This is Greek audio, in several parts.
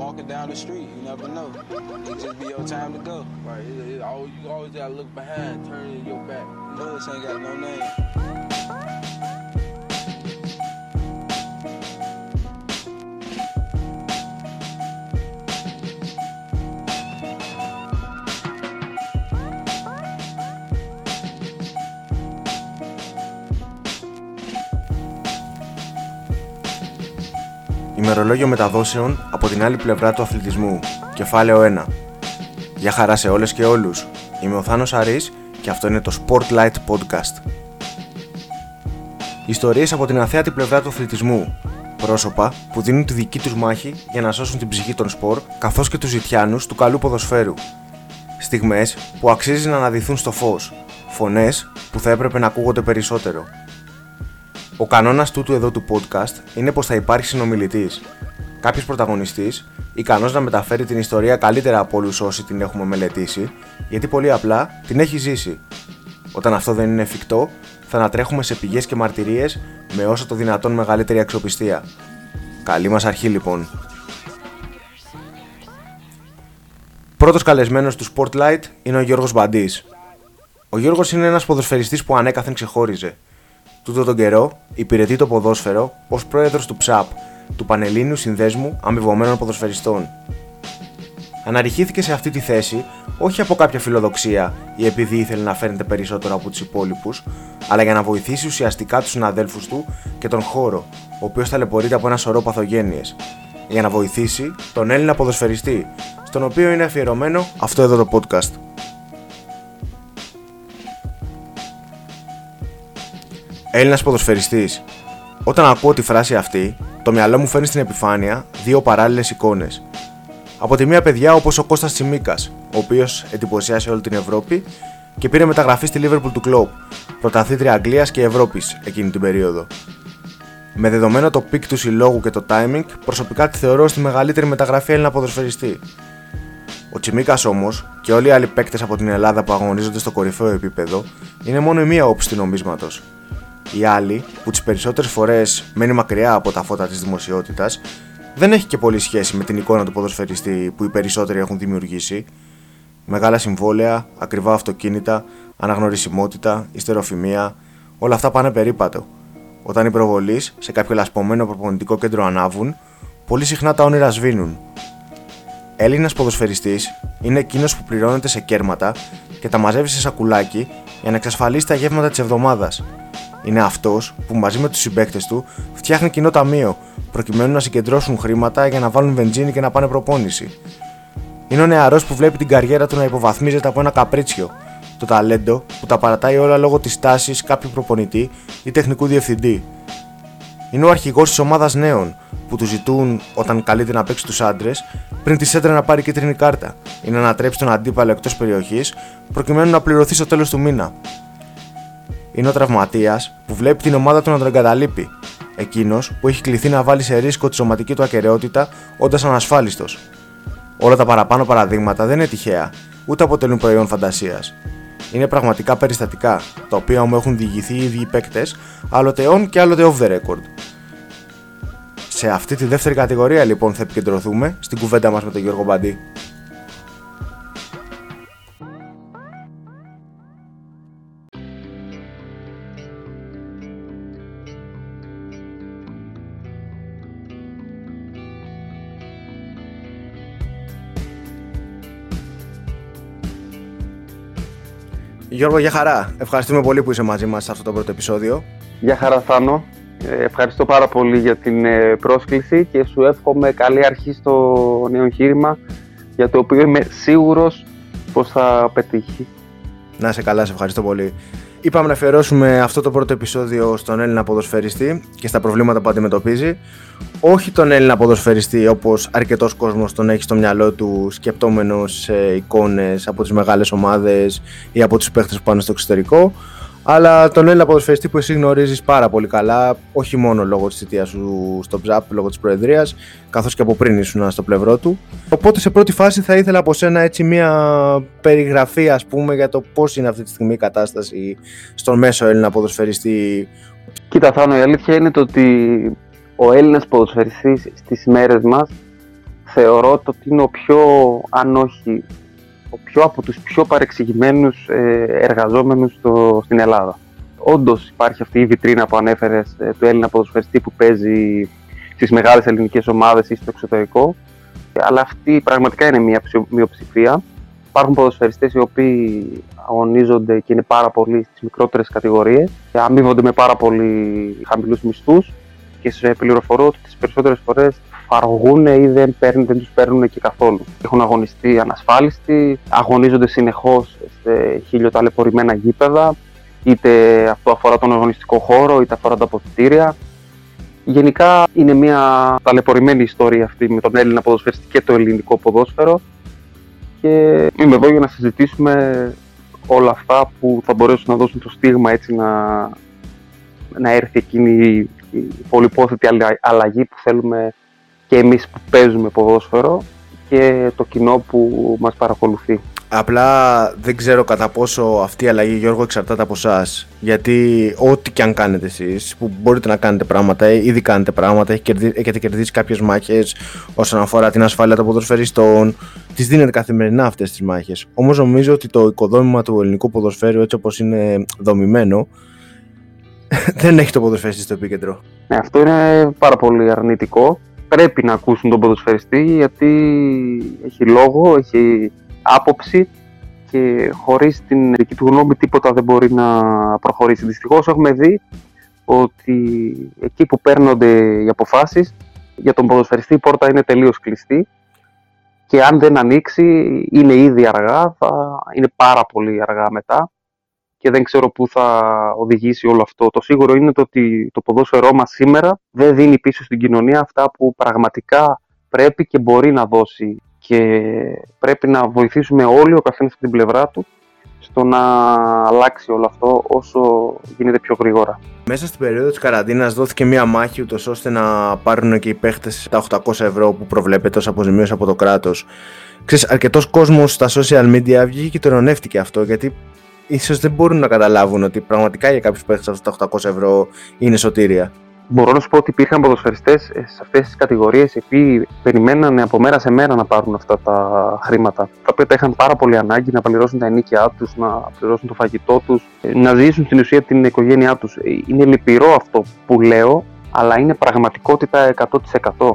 walking down the street. You never know. It just be your time to go. Right. It, it, always, you always gotta look behind, turn your back. Bullets ain't got no name. Ημερολόγιο μεταδόσεων από την άλλη πλευρά του αθλητισμού. Κεφάλαιο 1. Γεια χαρά σε όλες και όλους. Είμαι ο Θάνος Αρής και αυτό είναι το Spotlight Podcast. Ιστορίες από την αθέατη πλευρά του αθλητισμού. Πρόσωπα που δίνουν τη δική τους μάχη για να σώσουν την ψυχή των σπορ καθώς και τους ζητιάνους του καλού ποδοσφαίρου. Στιγμές που αξίζει να αναδυθούν στο φως. Φωνές που θα έπρεπε να ακούγονται περισσότερο. Ο κανόνας τούτου εδώ του podcast είναι πως θα υπάρχει συνομιλητής. Κάποιος πρωταγωνιστής, ικανός να μεταφέρει την ιστορία καλύτερα από όλους όσοι την έχουμε μελετήσει, γιατί πολύ απλά την έχει ζήσει. Όταν αυτό δεν είναι εφικτό, θα ανατρέχουμε σε πηγές και μαρτυρίες με όσο το δυνατόν μεγαλύτερη αξιοπιστία. Καλή μας αρχή λοιπόν. Πρώτος καλεσμένος του Spotlight είναι ο Γιώργος Μπαντής. Ο Γιώργος είναι ένας ποδοσφαιριστής που ανέκαθεν ξεχώριζε. Τούτο τον καιρό υπηρετεί το ποδόσφαιρο ως πρόεδρος του ΨΑΠ, του Πανελλήνιου Συνδέσμου Αμοιβωμένων Ποδοσφαιριστών. Αναρριχήθηκε σε αυτή τη θέση όχι από κάποια φιλοδοξία ή επειδή ήθελε να φαίνεται περισσότερο από τους υπόλοιπους, αλλά για να βοηθήσει ουσιαστικά τους συναδέλφους του και τον χώρο, ο οποίος ταλαιπωρείται από ένα σωρό παθογένειες. Για να βοηθήσει τον Έλληνα ποδοσφαιριστή, στον οποίο είναι αφιερωμένο αυτό εδώ το podcast. Έλληνας ποδοσφαιριστής. Όταν ακούω τη φράση αυτή, το μυαλό μου φέρνει στην επιφάνεια δύο παράλληλες εικόνες. Από τη μία παιδιά όπως ο Κώστας Τσιμίκας, ο οποίος εντυπωσίασε όλη την Ευρώπη και πήρε μεταγραφή στη Liverpool του Κλόπ, πρωταθλήτρια Αγγλίας και Ευρώπης εκείνη την περίοδο. Με δεδομένο το peak του συλλόγου και το timing, προσωπικά τη θεωρώ τη μεγαλύτερη μεταγραφή Έλληνα ποδοσφαιριστή. Ο Τσιμίκας όμως και όλοι οι άλλοι παίκτες από την Ελλάδα που αγωνίζονται στο κορυφαίο επίπεδο είναι μόνο η μία όψη του νομίσματος. Η άλλη, που τις περισσότερες φορές μένει μακριά από τα φώτα της δημοσιότητας, δεν έχει και πολύ σχέση με την εικόνα του ποδοσφαιριστή που οι περισσότεροι έχουν δημιουργήσει. Μεγάλα συμβόλαια, ακριβά αυτοκίνητα, αναγνωρισιμότητα, ιστεροφημία, όλα αυτά πάνε περίπατο. Όταν οι προβολείς σε κάποιο λασπωμένο προπονητικό κέντρο ανάβουν, πολύ συχνά τα όνειρα σβήνουν. Έλληνας ποδοσφαιριστής είναι εκείνος που πληρώνεται σε κέρματα και τα μαζεύει σε σακουλάκι για να εξασφαλίσει τα γεύματα της εβδομάδας. Είναι αυτός που μαζί με τους συμπαίκτες του φτιάχνει κοινό ταμείο προκειμένου να συγκεντρώσουν χρήματα για να βάλουν βενζίνη και να πάνε προπόνηση. Είναι ο νεαρός που βλέπει την καριέρα του να υποβαθμίζεται από ένα καπρίτσιο, το ταλέντο που τα παρατάει όλα λόγω της τάσης κάποιου προπονητή ή τεχνικού διευθυντή. Είναι ο αρχηγός της ομάδας νέων που του ζητούν όταν καλείται να παίξει τους άντρες πριν τη σέντρα να πάρει κίτρινη κάρτα ή να ανατρέψει τον αντίπαλο εκτός περιοχής προκειμένου να πληρωθεί στο τέλος του μήνα. Είναι ο τραυματίας που βλέπει την ομάδα του να τον εγκαταλείπει. Εκείνος που έχει κληθεί να βάλει σε ρίσκο τη σωματική του ακαιρεότητα όντας ανασφάλιστος. Όλα τα παραπάνω παραδείγματα δεν είναι τυχαία, ούτε αποτελούν προϊόν φαντασίας. Είναι πραγματικά περιστατικά, τα οποία μου έχουν διηγηθεί οι ίδιοι παίκτες, άλλοτε on και άλλοτε off the record. Σε αυτή τη δεύτερη κατηγορία λοιπόν θα επικεντρωθούμε στην κουβέντα μας με τον Γιώργο Μπαντή. Γιώργο, για χαρά. Ευχαριστούμε πολύ που είσαι μαζί μας σε αυτό το πρώτο επεισόδιο. Γεια χαρά Θάνο. Ε, Ευχαριστώ πάρα πολύ για την ε, πρόσκληση και σου εύχομαι καλή αρχή στο νέο εγχείρημα για το οποίο είμαι σίγουρος πως θα πετύχει. Να είσαι καλά, σε ευχαριστώ πολύ. Είπαμε να αφιερώσουμε αυτό το πρώτο επεισόδιο στον Έλληνα ποδοσφαιριστή και στα προβλήματα που αντιμετωπίζει. Όχι τον Έλληνα ποδοσφαιριστή όπως αρκετός κόσμος τον έχει στο μυαλό του, σκεπτόμενος σε εικόνες από τις μεγάλες ομάδες ή από τους παίχτες που πάνε στο εξωτερικό. Αλλά τον Έλληνα ποδοσφαιριστή που εσύ γνωρίζεις πάρα πολύ καλά, όχι μόνο λόγω της θητείας σου στο ΨΑΠ, λόγω της Προεδρίας, καθώς και από πριν ήσουν στο πλευρό του. Οπότε σε πρώτη φάση θα ήθελα από σένα έτσι μια περιγραφή, ας πούμε, για το πώς είναι αυτή τη στιγμή η κατάσταση στον μέσο Έλληνα ποδοσφαιριστή. Κοίτα Θάνο, η αλήθεια είναι το ότι ο Έλληνας ποδοσφαιριστής στις μέρες μας θεωρώ ότι είναι ο πιο, αν όχι, ο πιο από τους πιο παρεξηγημένους ε, εργαζόμενους στο, στην Ελλάδα. Όντως υπάρχει αυτή η βιτρίνα που ανέφερες ε, του Έλληνα ποδοσφαιριστή που παίζει στις μεγάλες ελληνικές ομάδες ή στο εξωτερικό. Αλλά αυτή πραγματικά είναι μια μειοψηφία. Υπάρχουν ποδοσφαιριστές οι οποίοι αγωνίζονται και είναι πάρα πολύ στις μικρότερες κατηγορίες και αμείβονται με πάρα πολύ χαμηλούς μισθούς. Και σε πληροφορώ ότι τις περισσότερες φορές φαργούν ή δεν, παίρνουν, δεν τους παίρνουν και καθόλου. Έχουν αγωνιστεί ανασφάλιστοι, αγωνίζονται συνεχώς σε χιλιοταλαιπωρημένα γήπεδα, είτε αυτό αφορά τον αγωνιστικό χώρο, είτε αφορά τα αποδητήρια. Γενικά είναι μια ταλαιπωρημένη ιστορία αυτή με τον Έλληνα ποδοσφαιριστή και το ελληνικό ποδόσφαιρο και είμαι εδώ για να συζητήσουμε όλα αυτά που θα μπορέσουν να δώσουν το στίγμα έτσι να, να έρθει εκείνη η πολυπόθετη αλλαγή που θέλουμε και εμείς που παίζουμε ποδόσφαιρο και το κοινό που μας παρακολουθεί. Απλά δεν ξέρω κατά πόσο αυτή η αλλαγή, Γιώργο, εξαρτάται από εσάς. Γιατί ό,τι και αν κάνετε εσείς, που μπορείτε να κάνετε πράγματα, ήδη κάνετε πράγματα, έχετε κερδίσει κάποιες μάχες όσον αφορά την ασφάλεια των ποδοσφαιριστών, τις δίνετε καθημερινά αυτές τις μάχες. Όμως νομίζω ότι το οικοδόμημα του ελληνικού ποδοσφαίρου, έτσι όπως είναι δομημένο, δεν έχει το ποδοσφαιριστή στο επίκεντρο. Ναι, αυτό είναι πάρα πολύ αρνητικό. Πρέπει να ακούσουν τον ποδοσφαιριστή γιατί έχει λόγο, έχει άποψη και χωρίς την δική του γνώμη τίποτα δεν μπορεί να προχωρήσει. Δυστυχώς έχουμε δει ότι εκεί που παίρνονται οι αποφάσεις για τον ποδοσφαιριστή η πόρτα είναι τελείως κλειστή και αν δεν ανοίξει είναι ήδη αργά, θα είναι πάρα πολύ αργά μετά και δεν ξέρω πού θα οδηγήσει όλο αυτό. Το σίγουρο είναι το ότι το ποδόσφαιρό μας σήμερα δεν δίνει πίσω στην κοινωνία αυτά που πραγματικά πρέπει και μπορεί να δώσει και πρέπει να βοηθήσουμε όλοι ο καθένας από την πλευρά του στο να αλλάξει όλο αυτό όσο γίνεται πιο γρήγορα. Μέσα στην περίοδο της καραντίνας δόθηκε μία μάχη ούτως ώστε να πάρουν και οι παίχτες τα 800 ευρώ που προβλέπεται ως αποζημίωση από το κράτος. Ξέρεις, αρκετός κόσμος στα social media βγήκε και το ειρωνεύτηκε αυτό γιατί ίσως δεν μπορούν να καταλάβουν ότι πραγματικά για κάποιους παίχτες αυτά τα 800 ευρώ είναι σωτήρια μπορώ να σου πω ότι υπήρχαν ποδοσφαιριστές σε αυτές τις κατηγορίες οι οποίοι περιμένανε από μέρα σε μέρα να πάρουν αυτά τα χρήματα. Τα οποία τα είχαν πάρα πολύ ανάγκη να πληρώσουν τα ενίκια τους, να πληρώσουν το φαγητό τους, να ζήσουν στην ουσία την οικογένειά τους. Είναι λυπηρό αυτό που λέω, αλλά είναι πραγματικότητα 100%.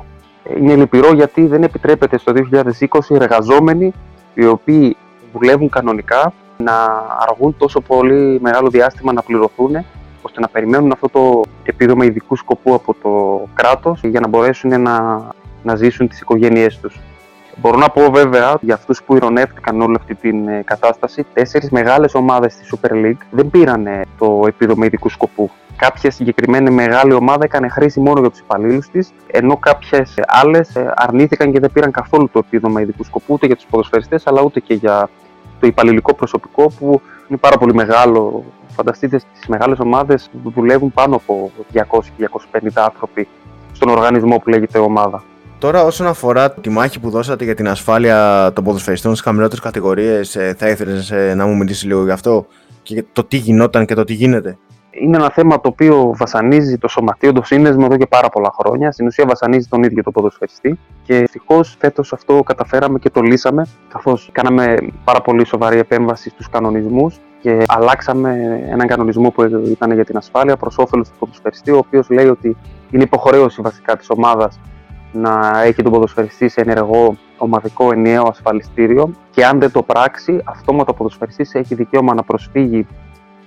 Είναι λυπηρό γιατί δεν επιτρέπεται στο 2020 εργαζόμενοι οι οποίοι δουλεύουν κανονικά να αργούν τόσο πολύ μεγάλο διάστημα να πληρωθούν ώστε να περιμένουν αυτό το επίδομα ειδικού σκοπού από το κράτος για να μπορέσουν να, να ζήσουν τις οικογένειές τους. Μπορώ να πω βέβαια για αυτούς που ηρωνεύτηκαν όλη αυτή την ε, κατάσταση, τέσσερις μεγάλες ομάδες στη Super League δεν πήραν το επίδομα ειδικού σκοπού. Κάποια συγκεκριμένη μεγάλη ομάδα έκανε χρήση μόνο για τους υπαλλήλους της, ενώ κάποιες άλλες αρνήθηκαν και δεν πήραν καθόλου το επίδομα ειδικού σκοπού ούτε για τους ποδοσφαιριστές αλλά ούτε και για το υπαλληλικό προσωπικό που είναι πάρα πολύ μεγάλο Φανταστείτε στις μεγάλες ομάδες δουλεύουν πάνω από 200-250 άνθρωποι στον οργανισμό που λέγεται ομάδα. Τώρα, όσον αφορά τη μάχη που δώσατε για την ασφάλεια των ποδοσφαιριστών στις χαμηλότερες κατηγορίες, ε, θα ήθελες ε, να μου μιλήσεις λίγο γι' αυτό και το τι γινόταν και το τι γίνεται; Είναι ένα θέμα το οποίο βασανίζει το σωματείο, το σύνδεσμο εδώ και πάρα πολλά χρόνια. Στην ουσία βασανίζει τον ίδιο τον ποδοσφαιριστή. Και ευτυχώς φέτος αυτό καταφέραμε και το λύσαμε, καθώς κάναμε πάρα πολύ σοβαρή επέμβαση στους κανονισμούς και αλλάξαμε έναν κανονισμό που ήταν για την ασφάλεια προς όφελος του ποδοσφαιριστή, ο οποίος λέει ότι είναι υποχρέωση βασικά της ομάδας να έχει τον ποδοσφαιριστή σε ενεργό ομαδικό ενιαίο ασφαλιστήριο και αν δεν το πράξει, αυτόματα ο ποδοσφαιριστής έχει δικαίωμα να προσφύγει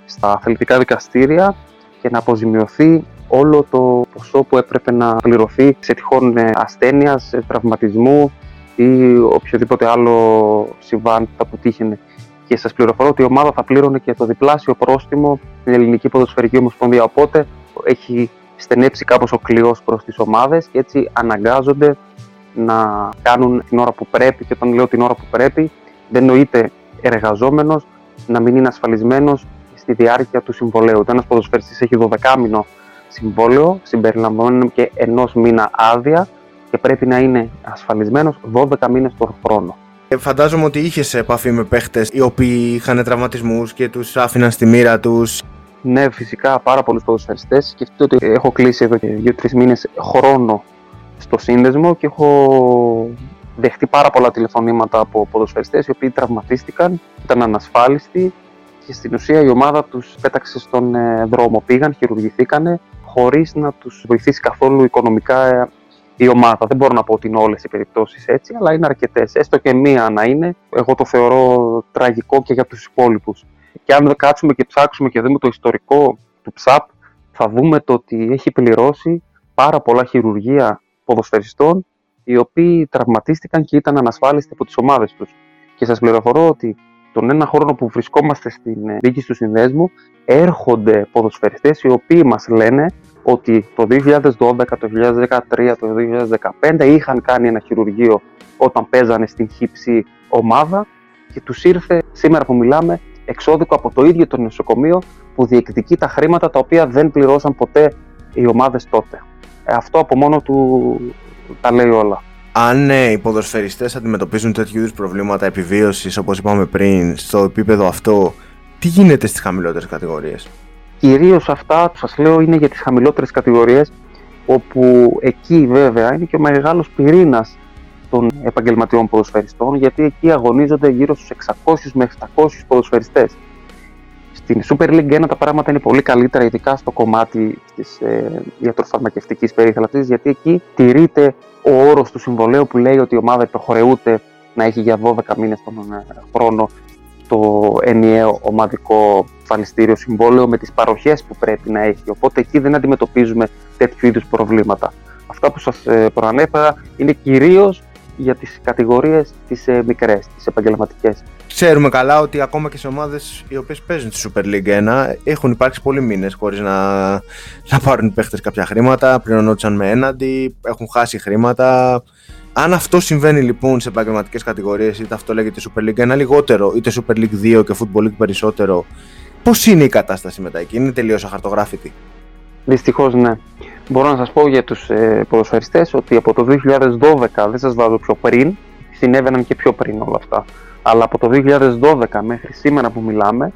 στα αθλητικά δικαστήρια και να αποζημιωθεί όλο το ποσό που έπρεπε να πληρωθεί σε τυχόν ασθένειας, τραυματισμού ή οποιοδήποτε άλλο συμβάν που θα αποτύχαινε και σας πληροφορώ ότι η ομάδα θα πλήρωνε και το διπλάσιο πρόστιμο στην Ελληνική Ποδοσφαιρική Ομοσπονδία. Οπότε έχει στενέψει κάπως ο κλειός προς τις ομάδες και έτσι αναγκάζονται να κάνουν την ώρα που πρέπει. Και όταν λέω την ώρα που πρέπει, δεν νοείται εργαζόμενος να μην είναι ασφαλισμένος στη διάρκεια του συμβολέου. Ένας ποδοσφαιριστής έχει 12 μήνο συμβόλαιο, συμπεριλαμβανομένου και ενός μήνα άδεια και πρέπει να είναι ασφαλισμένος 12 μήνες τον χρόνο. Ε, φαντάζομαι ότι είχες επαφή με παίχτες οι οποίοι είχαν τραυματισμούς και τους άφηναν στη μοίρα τους. Ναι, φυσικά πάρα πολλούς ποδοσφαιριστές. Σκεφτείτε ότι έχω κλείσει εδώ και δύο-τρεις μήνες χρόνο στο σύνδεσμο και έχω δεχτεί πάρα πολλά τηλεφωνήματα από ποδοσφαιριστές οι οποίοι τραυματίστηκαν, ήταν ανασφάλιστοι και στην ουσία η ομάδα τους πέταξε στον ε, δρόμο. Πήγαν, χειρουργηθήκανε χωρίς να τους βοηθήσει καθόλου οικονομικά ε, η ομάδα. Δεν μπορώ να πω ότι είναι όλες οι περιπτώσεις έτσι, αλλά είναι αρκετές. Έστω και μία να είναι, εγώ το θεωρώ τραγικό και για τους υπόλοιπους. Και αν κάτσουμε και ψάξουμε και δούμε το ιστορικό του ΨΑΠ, θα δούμε το ότι έχει πληρώσει πάρα πολλά χειρουργία ποδοσφαιριστών οι οποίοι τραυματίστηκαν και ήταν ανασφάλιστοι από τις ομάδες τους. Και σας πληροφορώ ότι τον ένα χρόνο που βρισκόμαστε στην ε, δίκη του συνδέσμου έρχονται ποδοσφαιριστές οι οποίοι μας λένε ότι το 2012, το 2013, το 2015 είχαν κάνει ένα χειρουργείο όταν παίζανε στην χύψη ομάδα και τους ήρθε σήμερα που μιλάμε εξώδικο από το ίδιο το νοσοκομείο που διεκδικεί τα χρήματα τα οποία δεν πληρώσαν ποτέ οι ομάδες τότε. Ε, αυτό από μόνο του τα λέει όλα. Αν ε, οι ποδοσφαιριστές αντιμετωπίζουν τέτοιου είδους προβλήματα επιβίωσης όπως είπαμε πριν στο επίπεδο αυτό, τι γίνεται στις χαμηλότερες κατηγορίες; Κυρίως αυτά, σας λέω, είναι για τις χαμηλότερες κατηγορίες όπου εκεί βέβαια είναι και ο μεγάλος πυρήνας των επαγγελματιών ποδοσφαιριστών γιατί εκεί αγωνίζονται γύρω στους 600 με 700 ποδοσφαιριστές. Στην Super League 1 τα πράγματα είναι πολύ καλύτερα, ειδικά στο κομμάτι της ε, ιατροφαρμακευτικής περίθαλψης, γιατί εκεί τηρείται ο όρος του συμβολέου που λέει ότι η ομάδα υποχρεούται να έχει για 12 μήνες τον ε, χρόνο το ενιαίο ομαδικό ασφαλιστήριο συμβόλαιο με τις παροχές που πρέπει να έχει. Οπότε εκεί δεν αντιμετωπίζουμε τέτοιου είδους προβλήματα. Αυτά που σας ε, προανέφερα είναι κυρίως για τις κατηγορίες τις ε, μικρές, τις επαγγελματικές. Ξέρουμε καλά ότι ακόμα και σε ομάδες οι οποίες παίζουν στη Super League 1 έχουν υπάρξει πολλοί μήνες χωρίς να, να πάρουν οι παίχτες κάποια χρήματα, πληρωνόντουσαν με έναντι, έχουν χάσει χρήματα. Αν αυτό συμβαίνει λοιπόν σε επαγγελματικές κατηγορίες, είτε αυτό λέγεται Super League 1 λιγότερο, είτε Super League 2 και Football League περισσότερο, πώς είναι η κατάσταση μετά εκεί, είναι τελείως αχαρτογράφητη; Δυστυχώς ναι. Μπορώ να σας πω για τους ε, ποδοσφαιριστές ότι από το 2012, δεν σας βάζω πιο πριν, συνέβαιναν και πιο πριν όλα αυτά. Αλλά από το 2012 μέχρι σήμερα που μιλάμε,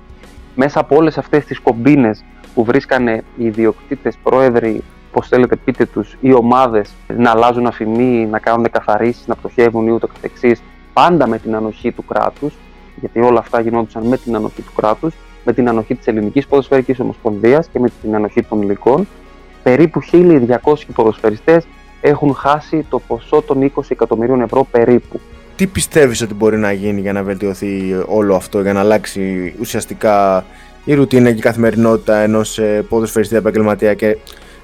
μέσα από όλες αυτές τις κομπίνες που βρίσκανε οι ιδιοκτήτες, πρόεδροι, πώς θέλετε πείτε τους, οι ομάδες να αλλάζουν αφημί, να κάνουν καθαρίσει, να πτωχεύουν ή ούτω καθεξής, πάντα με την ανοχή του κράτους, γιατί όλα αυτά γινόντουσαν με την ανοχή του κράτους, με την ανοχή της Ελληνικής Ποδοσφαιρικής Ομοσπονδίας και με την ανοχή των υλικών, περίπου 1.200 ποδοσφαιριστές έχουν χάσει το ποσό των 20 εκατομμυρίων ευρώ περίπου. Τι πιστεύεις ότι μπορεί να γίνει για να βελτιωθεί όλο αυτό, για να αλλάξει ουσιαστικά η ρουτίνα και η καθημερινότητα ενός ε, ποδοσφαιριστή επαγγελματία και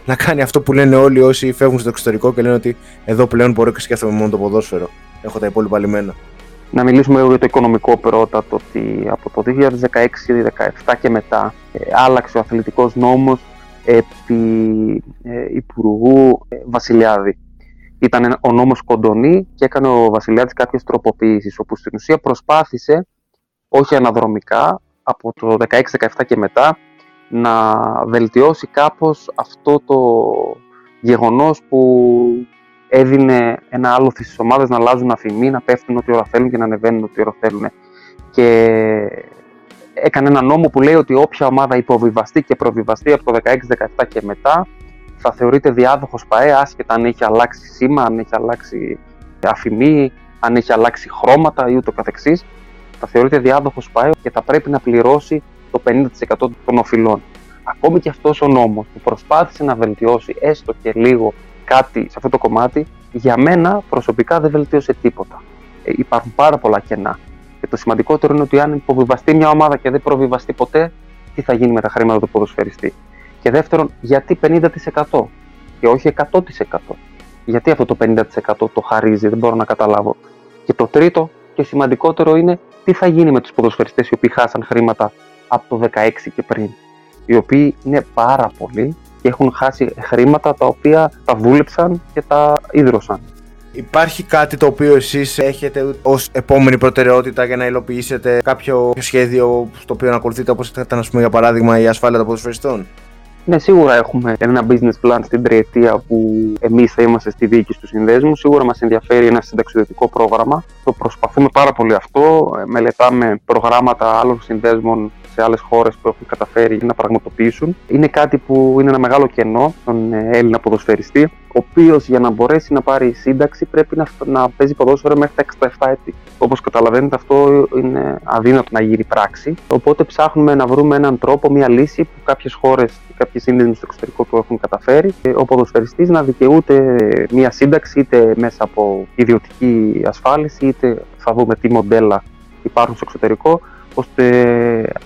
να κάνει αυτό που λένε όλοι όσοι φεύγουν στο εξωτερικό και λένε ότι εδώ πλέον μπορώ και σκέφτομαι μόνο το ποδόσφαιρο. Έχω τα υπόλοιπα λιμένα. Να μιλήσουμε για το οικονομικό πρώτα, το ότι από το 2016-2017 και μετά ε, άλλαξε ο αθλητικός νόμος επί ε, Υπουργού ε, Βασιλιάδη. Ήταν ο νόμος Κοντονή και έκανε ο Βασιλιάδης κάποιες τροποποιήσεις, όπου στην ουσία προσπάθησε, όχι αναδρομικά, από το 16-17 και μετά, να βελτιώσει κάπως αυτό το γεγονός που έδινε ένα άλλο στις ομάδες να αλλάζουν αφημί, να πέφτουν ό,τι ώρα θέλουν και να ανεβαίνουν ό,τι ώρα θέλουν. Και έκανε ένα νόμο που λέει ότι όποια ομάδα υποβιβαστεί και προβιβαστεί από το 16-17 και μετά θα θεωρείται διάδοχος ΠαΕ άσχετα αν έχει αλλάξει σήμα, αν έχει αλλάξει αφημί, αν έχει αλλάξει χρώματα ή ούτω καθεξής θα θεωρείται διάδοχος ΠαΕ και θα πρέπει να πληρώσει το 50% των οφειλών. Ακόμη και αυτός ο νόμος που προσπάθησε να βελτιώσει έστω και λίγο κάτι σε αυτό το κομμάτι, για μένα προσωπικά δεν βελτίωσε τίποτα. Ε, υπάρχουν πάρα πολλά κενά. Και το σημαντικότερο είναι ότι αν υποβιβαστεί μια ομάδα και δεν προβιβαστεί ποτέ, τι θα γίνει με τα χρήματα του ποδοσφαιριστή. Και δεύτερον, γιατί 50% και όχι 100%. Γιατί αυτό το 50% το χαρίζει, δεν μπορώ να καταλάβω. Και το τρίτο και σημαντικότερο είναι τι θα γίνει με τους ποδοσφαιριστές οι οποίοι χάσαν χρήματα από το 16 και πριν. Οι οποίοι είναι πάρα πολλοί και έχουν χάσει χρήματα τα οποία τα δούλεψαν και τα ίδρωσαν. Υπάρχει κάτι το οποίο εσείς έχετε ως επόμενη προτεραιότητα για να υλοποιήσετε κάποιο σχέδιο στο οποίο να ακολουθείτε όπως ήταν ας πούμε, για παράδειγμα η ασφάλεια των ποδοσφαιριστών; Ναι, σίγουρα έχουμε ένα business plan στην τριετία που εμείς θα είμαστε στη διοίκηση του συνδέσμου. Σίγουρα μας ενδιαφέρει ένα συνταξιδοτικό πρόγραμμα. Το προσπαθούμε πάρα πολύ αυτό. Ε, μελετάμε προγράμματα άλλων συνδέσμων σε άλλες χώρες που έχουν καταφέρει να πραγματοποιήσουν. Είναι κάτι που είναι ένα μεγάλο κενό στον ε, Έλληνα ποδοσφαιριστή ο οποίος για να μπορέσει να πάρει σύνταξη πρέπει να, να παίζει ποδόσφαιρο μέχρι τα 67 έτη. Όπως καταλαβαίνετε, αυτό είναι αδύνατο να γίνει πράξη. Οπότε ψάχνουμε να βρούμε έναν τρόπο, μια λύση που κάποιες χώρες και κάποιοι σύνδεσμοι στο εξωτερικό το έχουν καταφέρει. Ο ποδοσφαιριστής να δικαιούται μια σύνταξη είτε μέσα από ιδιωτική ασφάλιση, είτε θα δούμε τι μοντέλα υπάρχουν στο εξωτερικό, ώστε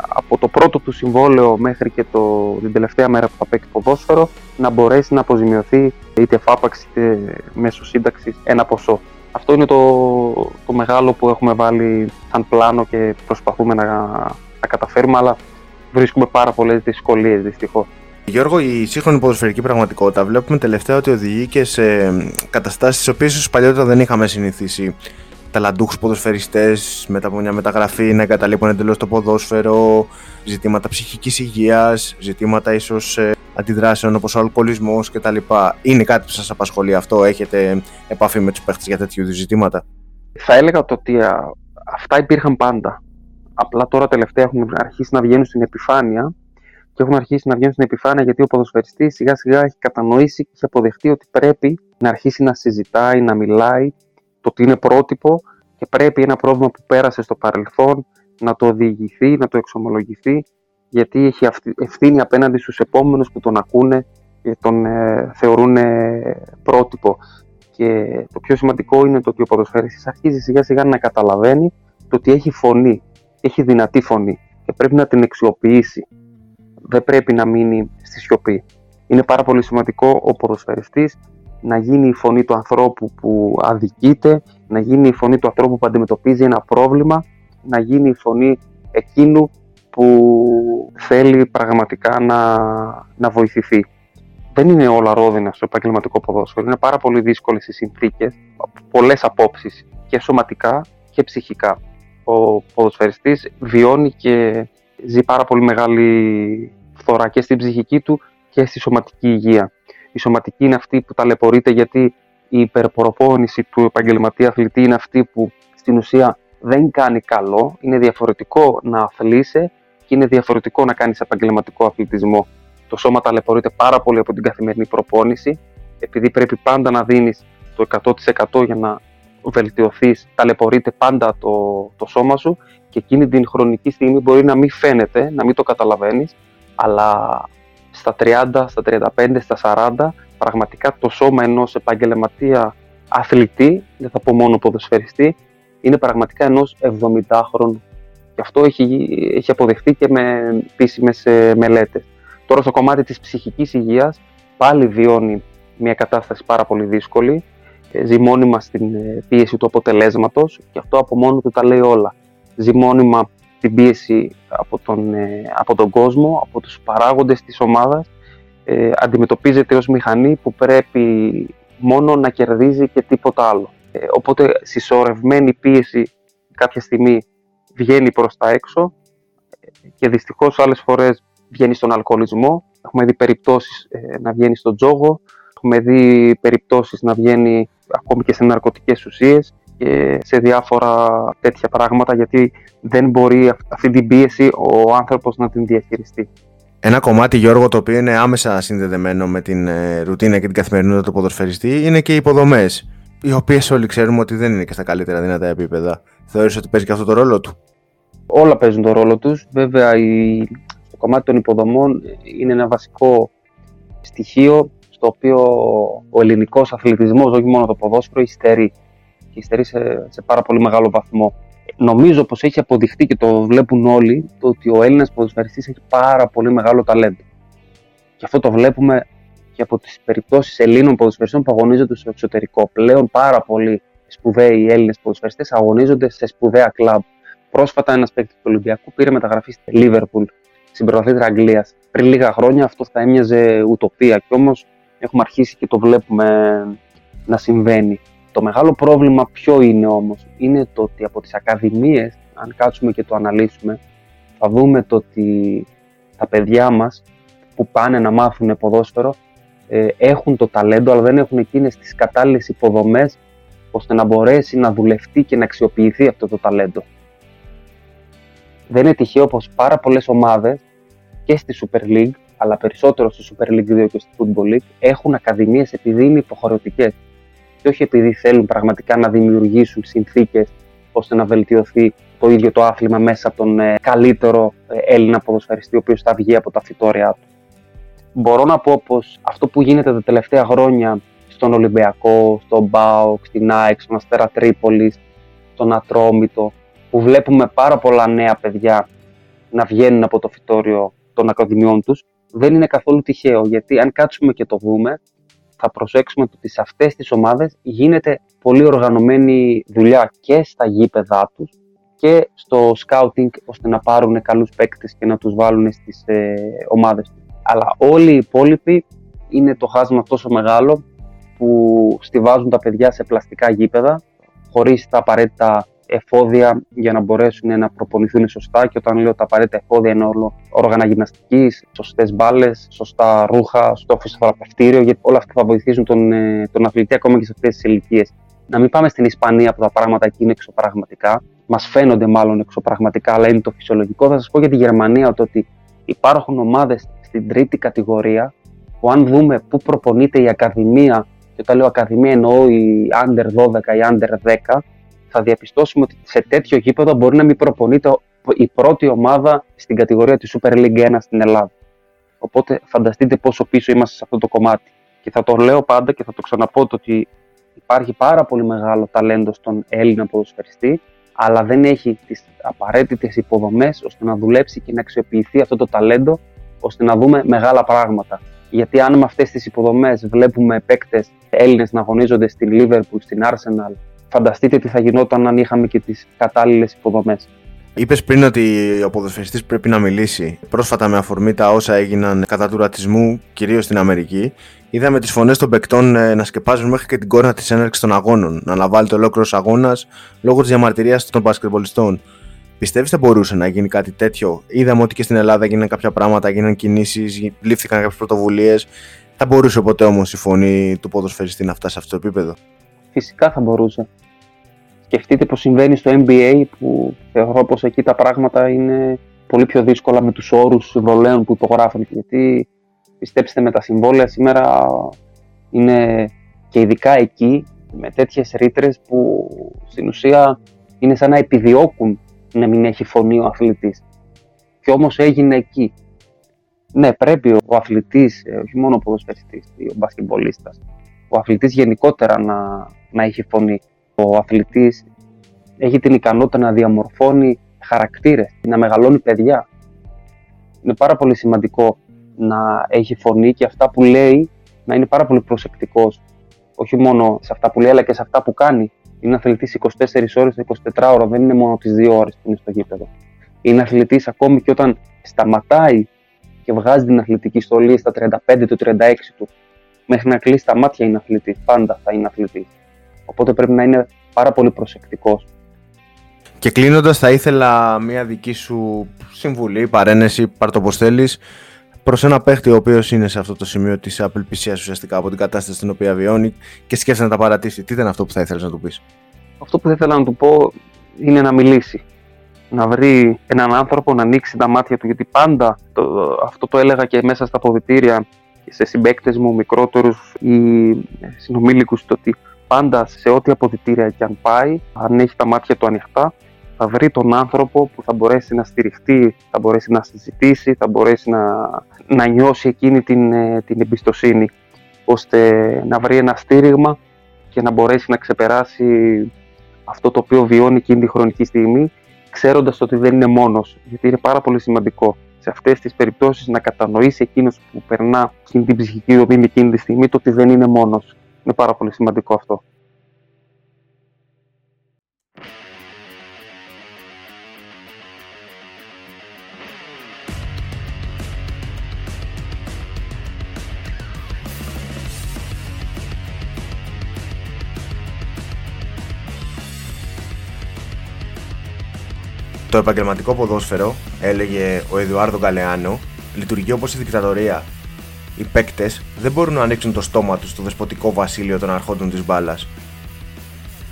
από το πρώτο του συμβόλαιο μέχρι και το, την τελευταία μέρα που θα παίξει ποδόσφαιρο να μπορέσει να αποζημιωθεί είτε εφάπαξη είτε μέσω σύνταξης ένα ποσό. Αυτό είναι το, το μεγάλο που έχουμε βάλει σαν πλάνο και προσπαθούμε να, να καταφέρουμε, αλλά βρίσκουμε πάρα πολλές δυσκολίες δυστυχώς. Γιώργο, η σύγχρονη ποδοσφαιρική πραγματικότητα βλέπουμε τελευταία ότι οδηγεί και σε καταστάσεις τις οποίες παλιότερα δεν είχαμε συνηθίσει ταλαντούχους ποδοσφαιριστές μετά από μια μεταγραφή να εγκαταλείπουν εντελώς το ποδόσφαιρο, ζητήματα ψυχικής υγείας, ζητήματα ίσως ε, αντιδράσεων όπως ο αλκοολισμός κτλ. Είναι κάτι που σας απασχολεί αυτό, έχετε επαφή με τους παίχτες για τέτοιου είδους ζητήματα; Θα έλεγα ότι αυτά υπήρχαν πάντα. Απλά τώρα τελευταία έχουν αρχίσει να βγαίνουν στην επιφάνεια και έχουν αρχίσει να βγαίνουν στην επιφάνεια γιατί ο ποδοσφαιριστής σιγά σιγά έχει κατανοήσει και έχει αποδεχτεί ότι πρέπει να αρχίσει να συζητάει, να μιλάει το ότι είναι πρότυπο και πρέπει ένα πρόβλημα που πέρασε στο παρελθόν να το οδηγηθεί, να το εξομολογηθεί γιατί έχει ευθύνη απέναντι στους επόμενους που τον ακούνε και τον ε, θεωρούν πρότυπο. Και το πιο σημαντικό είναι το ότι ο ποδοσφαίριστης αρχίζει σιγά σιγά να καταλαβαίνει το ότι έχει φωνή, έχει δυνατή φωνή και πρέπει να την αξιοποιήσει. Δεν πρέπει να μείνει στη σιωπή. Είναι πάρα πολύ σημαντικό ο ποδοσφαιριστής να γίνει η φωνή του ανθρώπου που αδικείται, να γίνει η φωνή του ανθρώπου που αντιμετωπίζει ένα πρόβλημα, να γίνει η φωνή εκείνου που θέλει πραγματικά να, να βοηθηθεί. Δεν είναι όλα ρόδινα στο επαγγελματικό ποδόσφαιρο. Είναι πάρα πολύ δύσκολες οι συνθήκες, πολλές απόψεις και σωματικά και ψυχικά. Ο ποδοσφαιριστής βιώνει και ζει πάρα πολύ μεγάλη φθορά και στην ψυχική του και στη σωματική υγεία. Η σωματική είναι αυτή που ταλαιπωρείται γιατί η υπερπροπόνηση του επαγγελματία αθλητή είναι αυτή που στην ουσία δεν κάνει καλό. Είναι διαφορετικό να αθλείσαι και είναι διαφορετικό να κάνεις επαγγελματικό αθλητισμό. Το σώμα ταλαιπωρείται πάρα πολύ από την καθημερινή προπόνηση επειδή πρέπει πάντα να δίνεις το 100% για να βελτιωθείς, ταλαιπωρείται πάντα το, το σώμα σου και εκείνη την χρονική στιγμή μπορεί να μην φαίνεται, να μην το καταλαβαίνεις, αλλά στα 30, στα 35, στα 40, πραγματικά το σώμα ενός επαγγελματία αθλητή, δεν θα πω μόνο ποδοσφαιριστή, είναι πραγματικά ενός 70χρονου. Και αυτό έχει, έχει αποδεχτεί και με επίσημες ε, μελέτες. Τώρα στο κομμάτι της ψυχικής υγείας πάλι βιώνει μια κατάσταση πάρα πολύ δύσκολη, ε, ζει μόνιμα στην ε, πίεση του αποτελέσματος και αυτό από μόνο του τα λέει όλα. Ζει μόνιμα την πίεση από τον, ε, από τον κόσμο, από τους παράγοντες της ομάδας, ε, αντιμετωπίζεται ως μηχανή που πρέπει μόνο να κερδίζει και τίποτα άλλο. Ε, οπότε συσσωρευμένη πίεση κάποια στιγμή βγαίνει προς τα έξω και δυστυχώς άλλες φορές βγαίνει στον αλκοολισμό. Έχουμε δει περιπτώσεις να βγαίνει στον τζόγο, έχουμε δει περιπτώσεις να βγαίνει ακόμη και σε ναρκωτικές ουσίες και σε διάφορα τέτοια πράγματα γιατί δεν μπορεί αυτή την πίεση ο άνθρωπος να την διαχειριστεί. Ένα κομμάτι, Γιώργο, το οποίο είναι άμεσα συνδεδεμένο με την ε, ρουτίνα και την καθημερινότητα του ποδοσφαιριστή είναι και οι υποδομές. Οι οποίες όλοι ξέρουμε ότι δεν είναι και στα καλύτερα δυνατά επίπεδα. Θεωρείς ότι παίζει και αυτό το ρόλο του; Όλα παίζουν το ρόλο τους. Βέβαια, η... το κομμάτι των υποδομών είναι ένα βασικό στοιχείο στο οποίο ο ελληνικός αθλητισμός, όχι μόνο το ποδόσφαιρο, υστερεί και υστερεί σε, σε πάρα πολύ μεγάλο βαθμό. Νομίζω πως έχει αποδειχτεί και το βλέπουν όλοι το ότι ο Έλληνας ποδοσφαιριστής έχει πάρα πολύ μεγάλο ταλέντο. Και αυτό το βλέπουμε και από τις περιπτώσεις Ελλήνων ποδοσφαιριστών που αγωνίζονται στο εξωτερικό. Πλέον πάρα πολλοί σπουδαίοι Έλληνες ποδοσφαιριστές αγωνίζονται σε σπουδαία κλαμπ. Πρόσφατα ένας παίκτης του Ολυμπιακού πήρε μεταγραφή στη Λίβερπουλ, στην πρωταθλήτρια Αγγλίας. Πριν λίγα χρόνια αυτό θα έμοιαζε ουτοπία και όμως έχουμε αρχίσει και το βλέπουμε να συμβαίνει. Το μεγάλο πρόβλημα ποιο είναι όμως, είναι το ότι από τις ακαδημίες, αν κάτσουμε και το αναλύσουμε, θα δούμε το ότι τα παιδιά μας που πάνε να μάθουν ποδόσφαιρο ε, έχουν το ταλέντο, αλλά δεν έχουν εκείνες τις κατάλληλες υποδομές ώστε να μπορέσει να δουλευτεί και να αξιοποιηθεί αυτό το ταλέντο. Δεν είναι τυχαίο πως πάρα πολλές ομάδες και στη Super League αλλά περισσότερο στη Super League 2 και στη Football League, έχουν ακαδημίες επειδή είναι υποχρεωτικές. Και όχι επειδή θέλουν πραγματικά να δημιουργήσουν συνθήκες ώστε να βελτιωθεί το ίδιο το άθλημα μέσα από τον ε, καλύτερο ε, Έλληνα ποδοσφαιριστή, ο οποίος θα βγει από τα φυτόρια του. Μπορώ να πω πως αυτό που γίνεται τα τελευταία χρόνια στον Ολυμπιακό, στον Μπάουκ, στην ΑΕΚ, στον Αστέρα Τρίπολης, στον Ατρόμητο, που βλέπουμε πάρα πολλά νέα παιδιά να βγαίνουν από το φυτόριο των ακαδημιών τους, δεν είναι καθόλου τυχαίο, γιατί αν κάτσουμε και το δούμε, θα προσέξουμε ότι σε αυτές τις ομάδες γίνεται πολύ οργανωμένη δουλειά και στα γήπεδά τους και στο scouting ώστε να πάρουν καλούς παίκτες και να τους βάλουν στις ε, ομάδες τους. Αλλά όλοι οι υπόλοιποι είναι το χάσμα τόσο μεγάλο που στηβάζουν τα παιδιά σε πλαστικά γήπεδα χωρίς τα απαραίτητα εφόδια για να μπορέσουν να προπονηθούν σωστά. Και όταν λέω τα απαραίτητα εφόδια, είναι όλο όργανα γυμναστικής, σωστές μπάλες, σωστά ρούχα, στο φυσιοθεραπευτήριο, γιατί όλα αυτά θα βοηθήσουν τον, ε, τον αθλητή ακόμα και σε αυτές τις ηλικίες. Να μην πάμε στην Ισπανία που τα πράγματα εκεί είναι εξωπραγματικά. Μας φαίνονται μάλλον εξωπραγματικά, αλλά είναι το φυσιολογικό. Θα σας πω για τη Γερμανία ότι υπάρχουν ομάδες στην τρίτη κατηγορία που αν δούμε πού προπονείται η Ακαδημία, και όταν λέω Ακαδημία εννοώ η Under 12 ή Under 10, θα διαπιστώσουμε ότι σε τέτοιο γήπεδο μπορεί να μην προπονείται η πρώτη ομάδα στην κατηγορία της Super League 1 στην Ελλάδα. Οπότε φανταστείτε πόσο πίσω είμαστε σε αυτό το κομμάτι. Και θα το λέω πάντα και θα το ξαναπώ το ότι υπάρχει πάρα πολύ μεγάλο ταλέντο στον Έλληνα ποδοσφαιριστή, αλλά δεν έχει τις απαραίτητες υποδομές ώστε να δουλέψει και να αξιοποιηθεί αυτό το ταλέντο ώστε να δούμε μεγάλα πράγματα. Γιατί αν με αυτές τις υποδομές βλέπουμε παίκτες Έλληνες να αγωνίζονται στην Liverpool, στην Arsenal, φανταστείτε τι θα γινόταν αν είχαμε και τις κατάλληλες υποδομές. Είπες πριν ότι ο ποδοσφαιριστής πρέπει να μιλήσει. Πρόσφατα, με αφορμή τα όσα έγιναν κατά του ρατσισμού, κυρίως στην Αμερική, είδαμε τις φωνές των παικτών ε, να σκεπάζουν μέχρι και την κόρνα της έναρξης των αγώνων, να αναβάλλεται ολόκληρο αγώνας λόγω της διαμαρτυρίας των μπασκετμπολιστών. Πιστεύεις θα μπορούσε να γίνει κάτι τέτοιο; Είδαμε ότι και στην Ελλάδα έγιναν κάποια πράγματα, έγιναν κινήσεις, λήφθηκαν κάποιες πρωτοβουλίες. Θα μπορούσε ποτέ όμως η φωνή του ποδοσφαιριστή να φτάσει σε αυτό το επίπεδο; Φυσικά θα μπορούσε. Σκεφτείτε πως συμβαίνει στο NBA που θεωρώ πως εκεί τα πράγματα είναι πολύ πιο δύσκολα με τους όρους συμβολέων που υπογράφουν γιατί πιστέψτε με τα συμβόλαια σήμερα είναι και ειδικά εκεί με τέτοιες ρήτρες που στην ουσία είναι σαν να επιδιώκουν να μην έχει φωνή ο αθλητής. Και όμως έγινε εκεί. Ναι, πρέπει ο αθλητής, ε, όχι μόνο ο ποδοσφαιριστής, ο μπασκεμπολίστας, ο αθλητής γενικότερα να, να έχει φωνή. Ο αθλητής έχει την ικανότητα να διαμορφώνει χαρακτήρες, να μεγαλώνει παιδιά. Είναι πάρα πολύ σημαντικό να έχει φωνή και αυτά που λέει να είναι πάρα πολύ προσεκτικός. Όχι μόνο σε αυτά που λέει, αλλά και σε αυτά που κάνει. Είναι αθλητής 24 ώρες το 24 ώρο, δεν είναι μόνο τις 2 ώρες που είναι στο γήπεδο. Είναι αθλητής ακόμη και όταν σταματάει και βγάζει την αθλητική στολή στα 35 του 36 του. Μέχρι να κλείσει τα μάτια είναι αθλητή. Πάντα θα είναι αθλητή. Οπότε πρέπει να είναι πάρα πολύ προσεκτικός. Και κλείνοντας, θα ήθελα μια δική σου συμβουλή, παρένεση, πάρ το πώ θέλει, προς ένα παίχτη ο οποίος είναι σε αυτό το σημείο της απελπισίας ουσιαστικά από την κατάσταση στην οποία βιώνει και σκέφτεται να τα παρατήσει. Τι ήταν αυτό που θα ήθελες να του πεις; Αυτό που θα ήθελα να του πω είναι να μιλήσει. Να βρει έναν άνθρωπο να ανοίξει τα μάτια του, γιατί πάντα το, αυτό το έλεγα και μέσα στα αποδητήρια και σε συμπαίκτες μου μικρότερους ή συνομήλικους, το ότι πάντα σε ό,τι αποδητήρια και αν πάει, αν έχει τα μάτια του ανοιχτά, θα βρει τον άνθρωπο που θα μπορέσει να στηριχτεί, θα μπορέσει να συζητήσει, θα μπορέσει να, να νιώσει εκείνη την, ε, την εμπιστοσύνη, ώστε να βρει ένα στήριγμα και να μπορέσει να ξεπεράσει αυτό το οποίο βιώνει εκείνη τη χρονική στιγμή, ξέροντας ότι δεν είναι μόνος, γιατί είναι πάρα πολύ σημαντικό σε αυτές τις περιπτώσεις να κατανοήσει εκείνος που περνά εκείνη την ψυχική οδύνη εκείνη τη στιγμή το ότι δεν είναι μόνος. Είναι πάρα πολύ σημαντικό αυτό. Το επαγγελματικό ποδόσφαιρο, έλεγε ο Εδουάρδο Γκαλεάνο, λειτουργεί όπως η δικτατορία. Οι παίκτες δεν μπορούν να ανοίξουν το στόμα τους στο δεσποτικό βασίλειο των αρχόντων της μπάλας.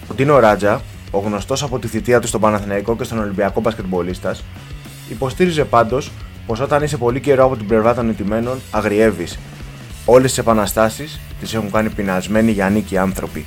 Ο Τίνο Ράτζα, ο γνωστός από τη θητεία του στον Παναθηναϊκό και στον Ολυμπιακό Μπασκετμπολίστας, υποστήριζε πάντως πως όταν είσαι πολύ καιρό από την πλευρά των νητημένων, αγριεύεις. Όλες τις επαναστάσεις τις έχουν κάνει πεινασμένοι για νίκη άνθρωποι.